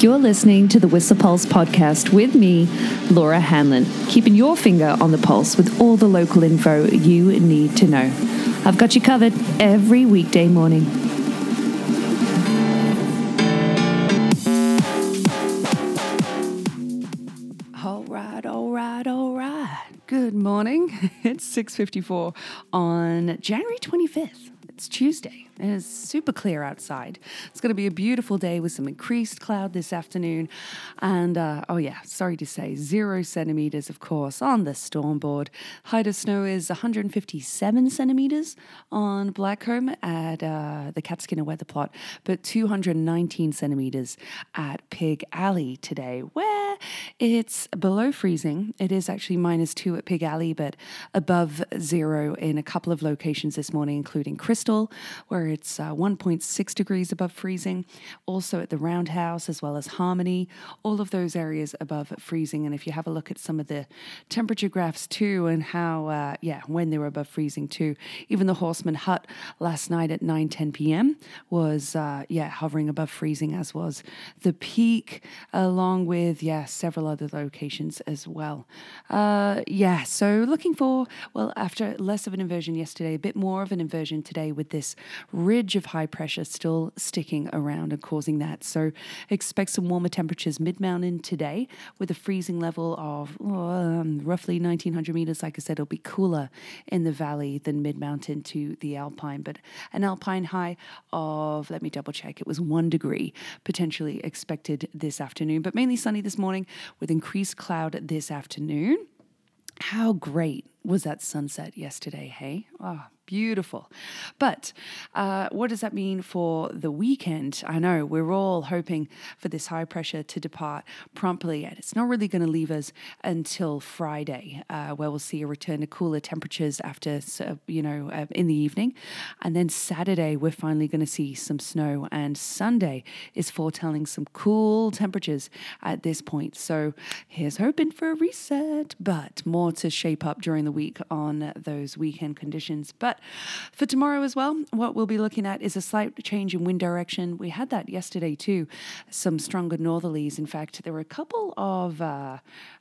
You're listening to the Whistler Pulse podcast with me, Laura Hanlon, keeping your finger on the pulse with all the local info you need to know. I've got you covered every weekday morning. All right, all right, all right. Good morning. It's 6:54 on January 25th. It's Tuesday. It is super clear outside. It's going to be a beautiful day with some increased cloud this afternoon. And uh, oh, yeah, sorry to say, zero centimeters, of course, on the storm board. Height of snow is 157 centimeters on Blackcomb at uh, the Catskinner weather plot, but 219 centimeters at Pig Alley today, where it's below freezing. It is actually minus two at Pig Alley, but above zero in a couple of locations this morning, including Crystal, where it's uh, 1.6 degrees above freezing. Also at the Roundhouse, as well as Harmony, all of those areas above freezing. And if you have a look at some of the temperature graphs too, and how, uh, yeah, when they were above freezing too, even the Horstman Hut last night at 9 10 p.m. was, uh, yeah, hovering above freezing, as was the peak, along with, yeah, several other locations as well. Uh, yeah, so looking for, well, after less of an inversion yesterday, a bit more of an inversion today with this ridge of high pressure still sticking around and causing that. So expect some warmer temperatures mid mountain today with a freezing level of um, roughly 1900 meters. Like I said, it'll be cooler in the valley than mid mountain to the alpine, but an alpine high of, let me double check, it was one degree potentially expected this afternoon, but mainly sunny this morning with increased cloud this afternoon. How great was that sunset yesterday, hey? Oh, beautiful. But uh, what does that mean for the weekend? I know we're all hoping for this high pressure to depart promptly, and it's not really going to leave us until Friday, uh, where we'll see a return to cooler temperatures after, you know, uh, in the evening. And then Saturday, we're finally going to see some snow, and Sunday is foretelling some cool temperatures at this point. So here's hoping for a reset, but more to shape up during the week on those weekend conditions. But for tomorrow as well, what we'll be looking at is a slight change in wind direction. We had that yesterday too, some stronger northerlies. In fact, there were a couple of uh,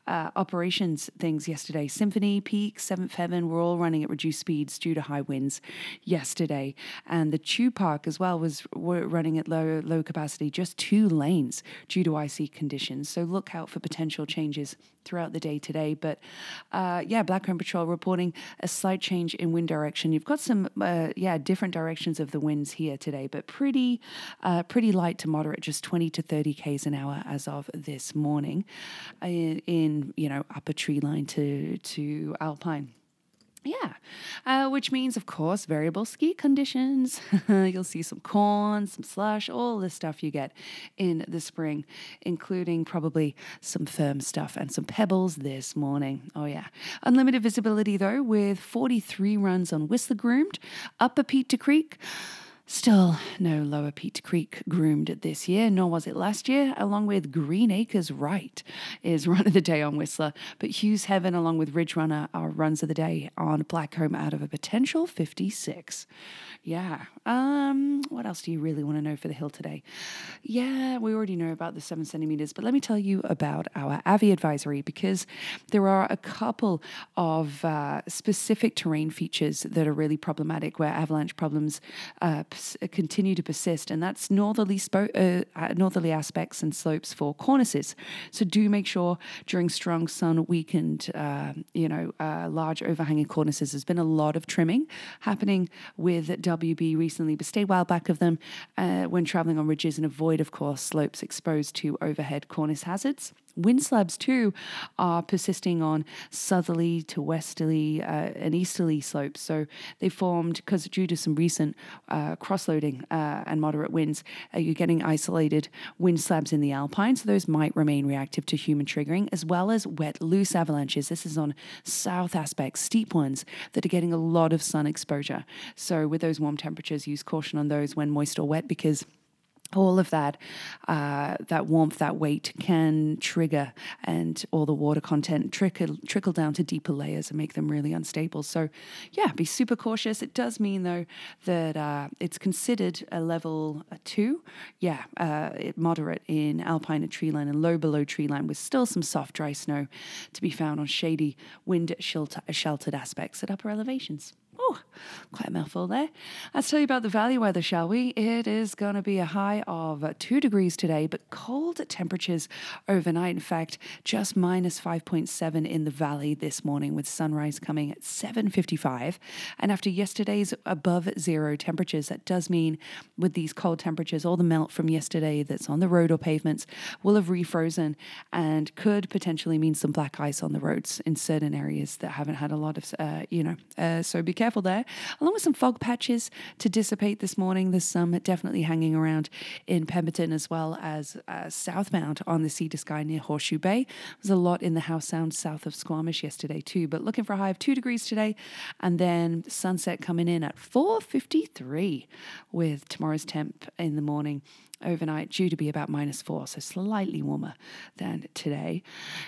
uh, operations things yesterday. Symphony, Peak, Seventh Heaven were all running at reduced speeds due to high winds yesterday, and the Tube Park as well was running at low low capacity, just two lanes due to icy conditions. So look out for potential changes throughout the day today. But uh, yeah, Blackcomb Patrol reporting a slight change in wind direction. You've got some uh, yeah different directions of the winds here today, but pretty uh, pretty light to moderate, just 20 to 30 k's an hour as of this morning uh, in you know upper tree line to to alpine. Yeah, uh, which means, of course, variable ski conditions. You'll see some corn, some slush, all the stuff you get in the spring, including probably some firm stuff and some pebbles this morning. Oh, yeah. Unlimited visibility, though, with 43 runs on Whistler Groomed, Upper Peak to Creek. Still no Lower Peak to Creek groomed this year, nor was it last year, along with Green Acres Right is run of the day on Whistler, but Hugh's Heaven along with Ridge Runner are runs of the day on Blackcomb out of a potential 56. Yeah. Um, what else do you really want to know for the hill today? Yeah, we already know about the seven centimeters, but let me tell you about our AVI advisory because there are a couple of uh, specific terrain features that are really problematic where avalanche problems uh, continue to persist, and that's northerly, spo- uh, uh, northerly aspects and slopes for cornices. So do make sure during strong sun weakened, uh, you know, uh, large overhanging cornices. There's been a lot of trimming happening with WB recently, but stay well back of them uh, when traveling on ridges and avoid, of course, slopes exposed to overhead cornice hazards. Wind slabs, too, are persisting on southerly to westerly uh, and easterly slopes. So they formed, because due to some recent uh, cross loading uh, and moderate winds, uh, you're getting isolated wind slabs in the alpine. So those might remain reactive to human triggering, as well as wet, loose avalanches. This is on south aspects, steep ones that are getting a lot of sun exposure. So with those warm temperatures, use caution on those when moist or wet because all of that uh, that warmth that weight can trigger and all the water content trickle trickle down to deeper layers and make them really unstable. So yeah be super cautious. It does mean though that uh, it's considered a level two. Yeah uh, moderate in alpine and tree line and low below tree line with still some soft dry snow to be found on shady wind sheltered aspects at upper elevations Oh, quite a mouthful there. Let's tell you about the valley weather, shall we? It is going to be a high of two degrees today, but cold temperatures overnight. In fact, just minus 5.7 in the valley this morning, with sunrise coming at 7:55. And after yesterday's above zero temperatures, that does mean with these cold temperatures, all the melt from yesterday that's on the road or pavements will have refrozen and could potentially mean some black ice on the roads in certain areas that haven't had a lot of, uh, you know. Uh, so be careful careful there, along with some fog patches to dissipate this morning. There's some definitely hanging around in Pemberton as well as uh, southbound on the Sea to Sky near Horseshoe Bay. There's a lot in the Howe Sound south of Squamish yesterday too, but looking for a high of two degrees today, and then sunset coming in at 4:53 with tomorrow's temp in the morning overnight due to be about minus four, so slightly warmer than today.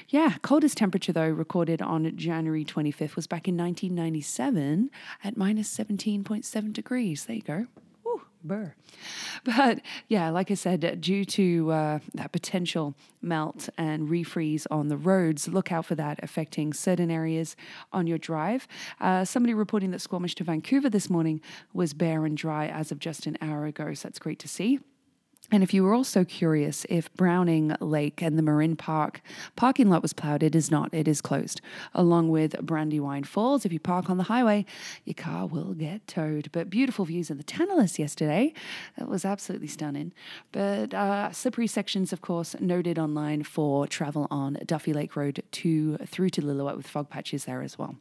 Yeah, coldest temperature though recorded on January 25th was back in 1997 at minus 17.7 degrees. There you go. Burr. But yeah, like I said, due to uh, that potential melt and refreeze on the roads, look out for that affecting certain areas on your drive. Uh, somebody reporting that Squamish to Vancouver this morning was bare and dry as of just an hour ago, so that's great to see. And if you were also curious if Browning Lake and the Murrin Park parking lot was plowed, it is not. It is closed. Along with Brandywine Falls, if you park on the highway, your car will get towed. But beautiful views of the Tantalus yesterday. That was absolutely stunning. But uh, slippery sections, of course, noted online for travel on Duffy Lake Road to through to Lillooet with fog patches there as well.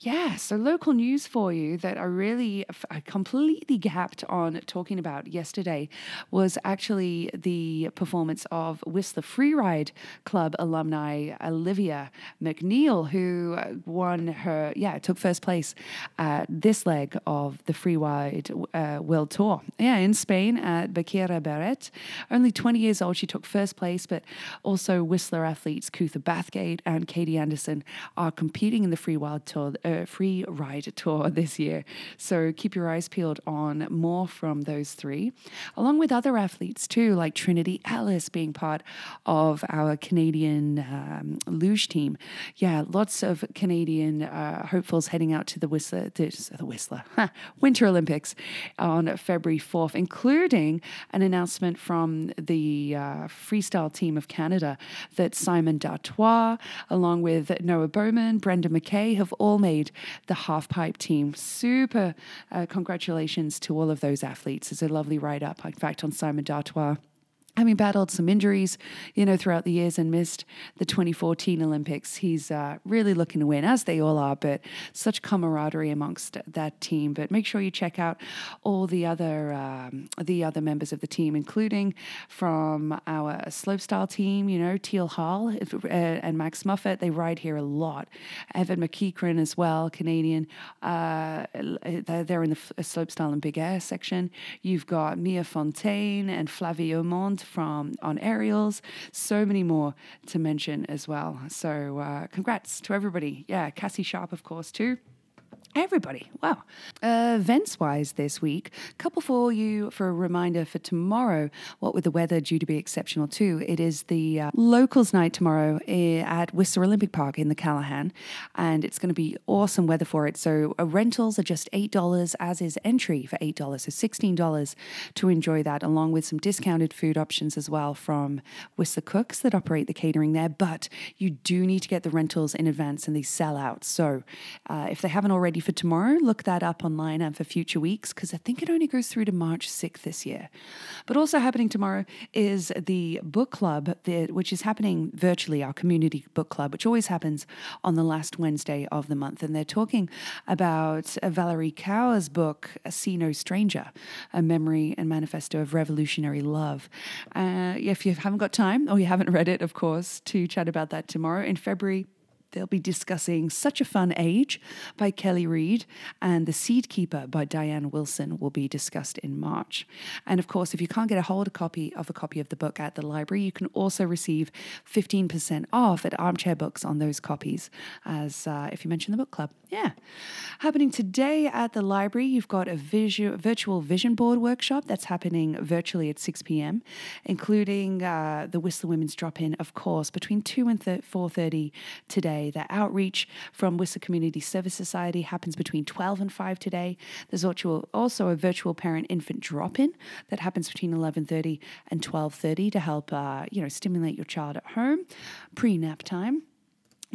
Yeah, so local news for you that I really completely gapped on talking about yesterday was actually the performance of Whistler Freeride Club alumni Olivia McNeil, who won her, yeah, took first place at this leg of the Freeride uh, World Tour. Yeah, in Spain at Baqueira Beret. Only 20 years old, she took first place, but also Whistler athletes Kuthar Bathgate and Katie Anderson are competing in the Freeride Tour a free ride tour this year. So keep your eyes peeled on more from those three, along with other athletes too, like Trinity Ellis being part of our Canadian um, luge team. Yeah, lots of Canadian uh, hopefuls heading out to the Whistler, the, Whistler Winter Olympics on February 4th, including an announcement from the uh, freestyle team of Canada that Simon d'Artois, along with Noah Bowman, Brendan Mackay, have all made made the half pipe team. Super uh, congratulations to all of those athletes. It's a lovely write up, in fact, on Simon d'Artois having battled some injuries, you know, throughout the years and missed the 2014 Olympics. He's uh, really looking to win, as they all are, but such camaraderie amongst that team. But make sure you check out all the other um, the other members of the team, including from our slopestyle team, you know, Teal Harle uh, and Max Moffatt. They ride here a lot. Evan McEachran as well, Canadian. Uh, they're in the slopestyle and big air section. You've got Miha Fontaine and Flavie Aumond from on aerials, so many more to mention as well. So uh, congrats to everybody. Yeah, Cassie Sharpe, of course, too. Everybody. Wow. Uh, events wise this week, couple for you for a reminder for tomorrow. What with the weather due to be exceptional too, it is the uh, locals night tomorrow eh, at Whistler Olympic Park in the Callaghan, and it's going to be awesome weather for it. So uh, rentals are just eight dollars, as is entry for eight dollars, so sixteen dollars to enjoy that, along with some discounted food options as well from Whistler Cooks that operate the catering there. But you do need to get the rentals in advance, and they sell out. So uh, if they haven't already for tomorrow. Look that up online and for future weeks because I think it only goes through to March 6th this year. But also happening tomorrow is the book club, which is happening virtually, our community book club, which always happens on the last Wednesday of the month. And they're talking about Valerie Kaur's book, See No Stranger, a memory and manifesto of revolutionary love. Uh, if you haven't got time or you haven't read it, of course, to chat about that tomorrow in February They'll be discussing Such a Fun Age by Kiley Reid and The Seed Keeper by Diane Wilson will be discussed in March. And of course, if you can't get a hold of a copy of a copy of the book at the library, you can also receive 15% off at Armchair Books on those copies as uh, if you mention the book club. Yeah. Happening today at the library, you've got a visu- virtual vision board workshop that's happening virtually at 6 p.m., including uh, the Whistler Women's Drop-In, of course, between 2 and 4.30 today. The outreach from Whistler Community Service Society happens between 12 and 5 today. There's also, a virtual parent-infant drop-in that happens between 11.30 and 12.30 to help, uh, you know, stimulate your child at home, pre-nap time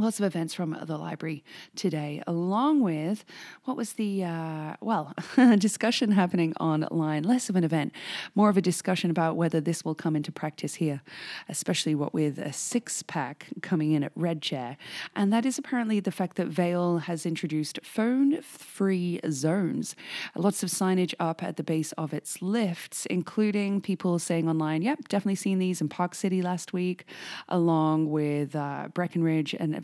lots of events from the library today, along with what was the, uh, well, discussion happening online, less of an event, more of a discussion about whether this will come into practice here, especially what with a six pack coming in at Red Chair. And that is apparently the fact that Vail has introduced phone free zones. Lots of signage up at the base of its lifts, including people saying online, yep, definitely seen these in Park City last week, along with uh, Breckenridge and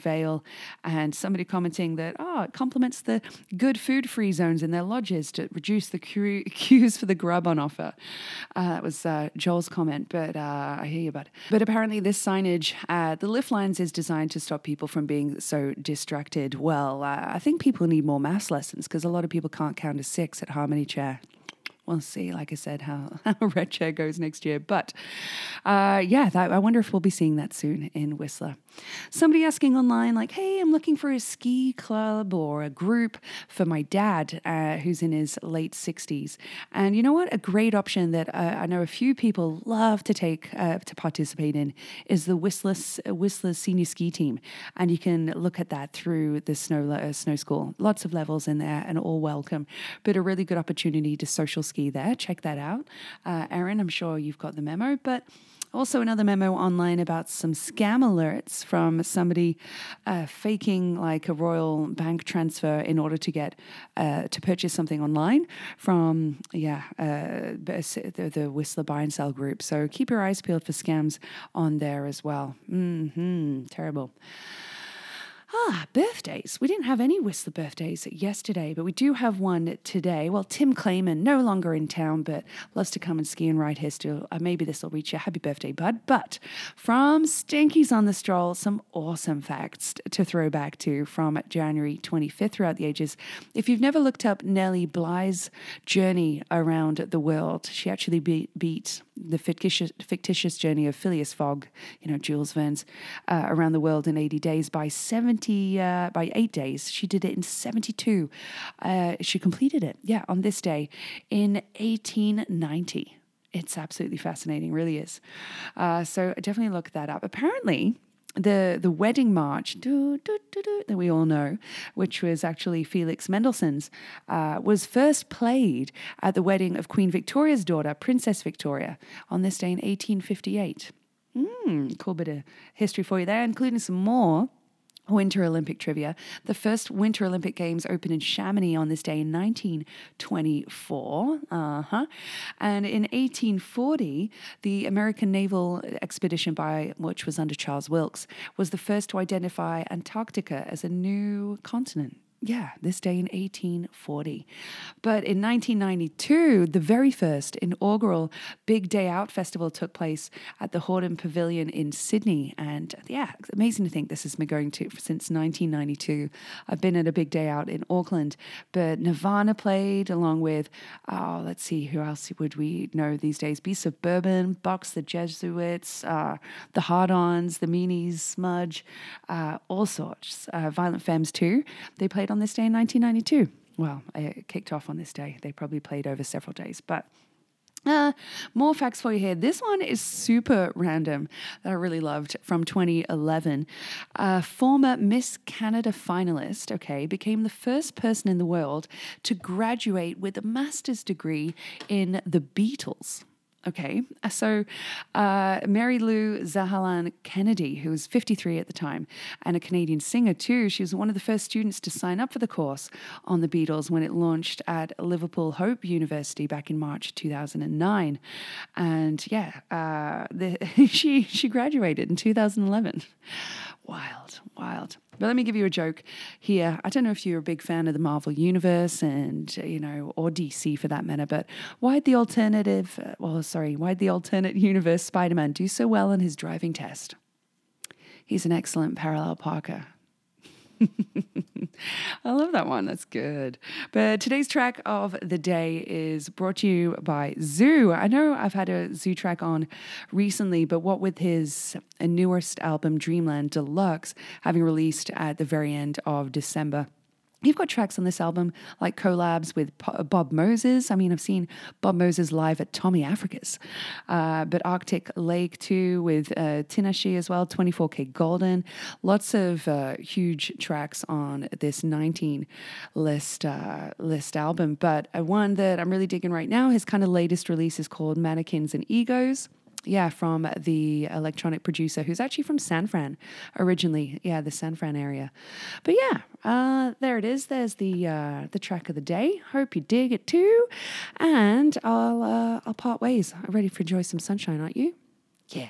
And somebody commenting that, oh, it complements the good food free zones in their lodges to reduce the queues for the grub on offer. Uh, that was uh, Joel's comment, but uh, I hear you, bud. But apparently, this signage, the lift lines is designed to stop people from being so distracted. Well, uh, I think people need more math lessons because a lot of people can't count to six at Harmony Chair we'll see, like I said, how, how Red Chair goes next year. But uh, yeah, that, I wonder if we'll be seeing that soon in Whistler. Somebody asking online, like, hey, I'm looking for a ski club or a group for my dad uh, who's in his late 60s. And you know what? A great option that uh, I know a few people love to take uh, to participate in is the Whistler, Whistler Senior Ski Team. And you can look at that through the snow, uh, snow school. Lots of levels in there and all welcome, but a really good opportunity to social ski there. Check that out. Uh, Aaron, I'm sure you've got the memo, but also, another memo online about some scam alerts from somebody uh, faking like a royal bank transfer in order to get uh, to purchase something online from yeah uh, the, the, Whistler buy and sell group. So keep your eyes peeled for scams on there as well. Mm-hmm. Terrible. Ah, birthdays. We didn't have any Whistler birthdays yesterday, but we do have one today. Well, Tim Clayman, no longer in town, but loves to come and ski and ride here still. Uh, maybe this will reach you. Happy birthday, bud. But from Stinkies on the Stroll, some awesome facts to throw back to from January 25th throughout the ages. If you've never looked up Nellie Bly's journey around the world, she actually be- beat the fictitious, fictitious journey of Phileas Fogg, you know, Jules Verne's, uh, around the world in 80 days by 70, uh, by eight days. She did it in 72. Uh, she completed it, yeah, on this day in 1890. It's absolutely fascinating, really is. Uh, so definitely look that up. Apparently, the the wedding march doo, doo, doo, that we all know, which was actually Felix Mendelssohn's, uh, was first played at the wedding of Queen Victoria's daughter, Princess Victoria, on this day in 1858. Mm, cool bit of history for you there, including some more Winter Olympic trivia. The first Winter Olympic Games opened in Chamonix on this day in 1924. Uh-huh. And in 1840, the American naval expedition, by which was under Charles Wilkes, was the first to identify Antarctica as a new continent. Yeah, this day in 1840. But in 1992, the very first inaugural Big Day Out Festival took place at the Hordern Pavilion in Sydney. And yeah, it's amazing to think this has been going to since 1992. I've been at a Big Day Out in Auckland, but Nirvana played along with, oh, let's see, who else would we know these days? Beasts of Bourbon, Box, the Jesuits, uh, the Hard Ons, the Meanies, Smudge, uh, all sorts. Uh, Violent Femmes too. They played played on this day in 1992. Well, it kicked off on this day. They probably played over several days, but uh, more facts for you here. This one is super random that I really loved from 2011. A former Miss Canada finalist, okay, became the first person in the world to graduate with a master's degree in the Beatles. Okay, uh, so uh, Mary Lou Zahalan Kennedy, who was 53 at the time and a Canadian singer too, she was one of the first students to sign up for the course on the Beatles when it launched at Liverpool Hope University back in March 2009. And yeah, uh, the, she she graduated in 2011. Wild, wild. But let me give you a joke here. I don't know if you're a big fan of the Marvel Universe and, you know, or DC for that matter, but why'd the alternative, uh, well, sorry, why'd the alternate universe Spider Man do so well in his driving test? He's an excellent parallel parker. I love that one. That's good. But today's track of the day is brought to you by Zhu. I know I've had a Zhu track on recently, but what with his newest album, Dreamland Deluxe, having released at the very end of December. You've got tracks on this album like collabs with Bob Moses. I mean, I've seen Bob Moses live at Tommy Africa's, uh, but Arctic Lake too with uh, as well, 24kGoldn. Lots of uh, huge tracks on this 19 list uh, list album. But one that I'm really digging right now, his kind of latest release is called Mannequins and Egos yeah, from the electronic producer who's actually from San Fran originally. Yeah, the San Fran area. But yeah, uh, there it is. There's the uh, the track of the day. Hope you dig it too. And I'll uh, I'll part ways. I'm ready for enjoy some sunshine, aren't you? Yeah.